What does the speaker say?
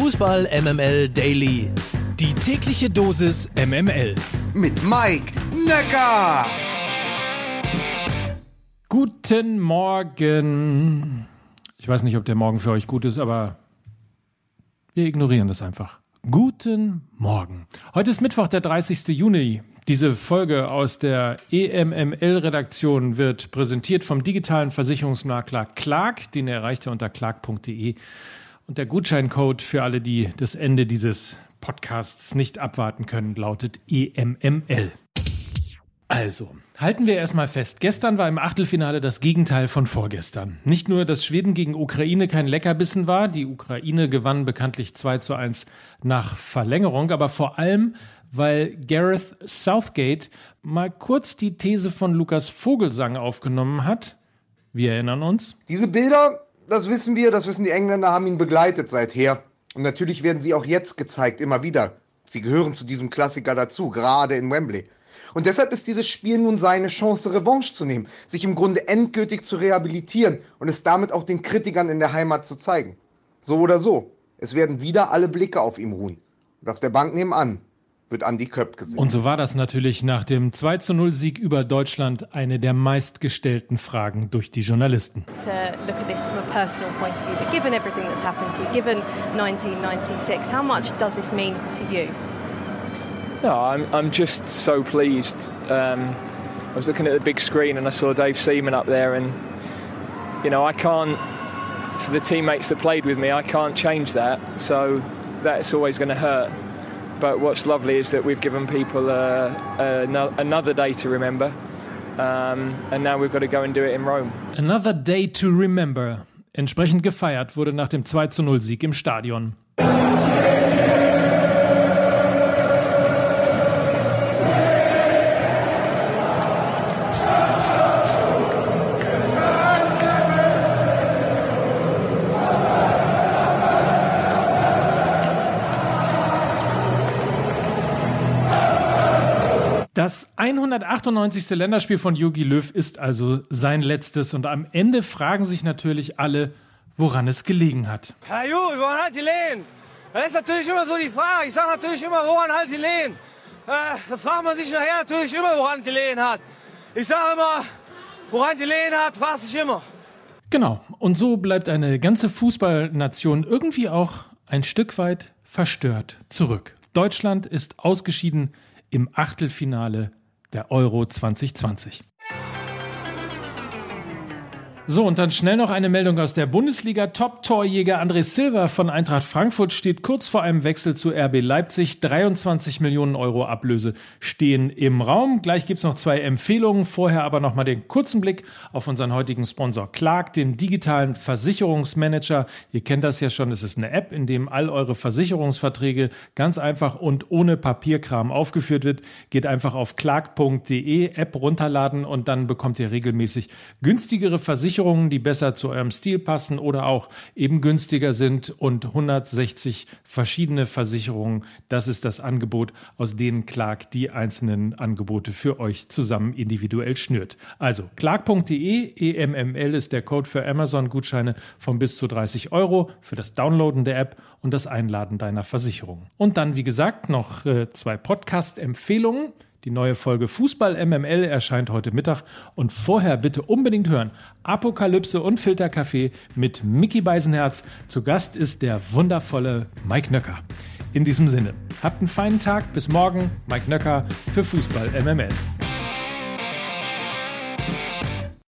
Fußball MML Daily. Die tägliche Dosis MML. Mit Mike Necker. Guten Morgen. Ich weiß nicht, ob der Morgen für euch gut ist, aber wir ignorieren das einfach. Guten Morgen. Heute ist Mittwoch, der 30. Juni. Diese Folge aus der EMML-Redaktion wird präsentiert vom digitalen Versicherungsmakler Clark. Den erreicht ihr unter clark.de. Und der Gutscheincode für alle, die das Ende dieses Podcasts nicht abwarten können, lautet EMML. Also, halten wir erstmal fest. Gestern war im Achtelfinale das Gegenteil von vorgestern. Nicht nur, dass Schweden gegen Ukraine kein Leckerbissen war, die Ukraine gewann bekanntlich 2 zu 1 nach Verlängerung, aber vor allem, weil Gareth Southgate mal kurz die These von Lukas Vogelsang aufgenommen hat. Wir erinnern uns. Diese Bilder das wissen wir, das wissen die Engländer, haben ihn begleitet seither. Und natürlich werden sie auch jetzt gezeigt, immer wieder. Sie gehören zu diesem Klassiker dazu, gerade in Wembley. Und deshalb ist dieses Spiel nun seine Chance, Revanche zu nehmen, sich im Grunde endgültig zu rehabilitieren und es damit auch den Kritikern in der Heimat zu zeigen. So oder so, es werden wieder alle Blicke auf ihm ruhen. Und auf der Bank nebenan wird Andi Köpp gesehen. Und so war das natürlich nach dem 2 zu 0 Sieg über Deutschland eine der meistgestellten Fragen durch die Journalisten. To look at this from a personal point of view, but given everything that's happened to you, given 1996, how much does this mean to you? No, I'm, I'm just so pleased. Um, I was looking at the big screen and I saw Dave Seaman up there, and you know, I can't, for the teammates that played with me, I can't change that. So that's always going to hurt. But what's lovely is that we've given people uh, uh, another day to remember. Um, and now we've got to go and do it in Rome. Another day to remember. Entsprechend gefeiert wurde nach dem 2 zu 0 Sieg im Stadion. Das 198. Länderspiel von Jogi Löw ist also sein letztes und am Ende fragen sich natürlich alle, woran es gelegen hat. Herr Jogi, woran hat die Lehen? Das ist natürlich immer so die Frage. Ich sage natürlich immer, woran halt die Lehen? Äh, da fragt man sich nachher natürlich immer, woran die Lehen hat. Ich sage immer, woran die Lehen hat, fragt sich immer. Genau, und so bleibt eine ganze Fußballnation irgendwie auch ein Stück weit verstört zurück. Deutschland ist ausgeschieden im Achtelfinale der Euro 2020. So, und dann schnell noch eine Meldung aus der Bundesliga. Top-Torjäger André Silva von Eintracht Frankfurt steht kurz vor einem Wechsel zu RB Leipzig. 23 Millionen Euro Ablöse stehen im Raum. Gleich gibt's noch zwei Empfehlungen. Vorher aber nochmal den kurzen Blick auf unseren heutigen Sponsor Clark, den digitalen Versicherungsmanager. Ihr kennt das ja schon. Es ist eine App, in dem all eure Versicherungsverträge ganz einfach und ohne Papierkram aufgeführt wird. Geht einfach auf clark.de, App runterladen und dann bekommt ihr regelmäßig günstigere Versicherungen Versicherungen, die besser zu eurem Stil passen oder auch eben günstiger sind und 160 verschiedene Versicherungen. Das ist das Angebot, aus denen Clark die einzelnen Angebote für euch zusammen individuell schnürt. Also clark.de, EMML ist der Code für Amazon-Gutscheine von bis zu 30 Euro für das Downloaden der App und das Einladen deiner Versicherung. Und dann, wie gesagt, noch äh, zwei Podcast-Empfehlungen. Die neue Folge Fußball MML erscheint heute Mittag und vorher bitte unbedingt hören Apokalypse und Filterkaffee mit Mickey Beisenherz. Zu Gast ist der wundervolle Mike Nöcker. In diesem Sinne, habt einen feinen Tag, bis morgen. Mike Nöcker für Fußball MML.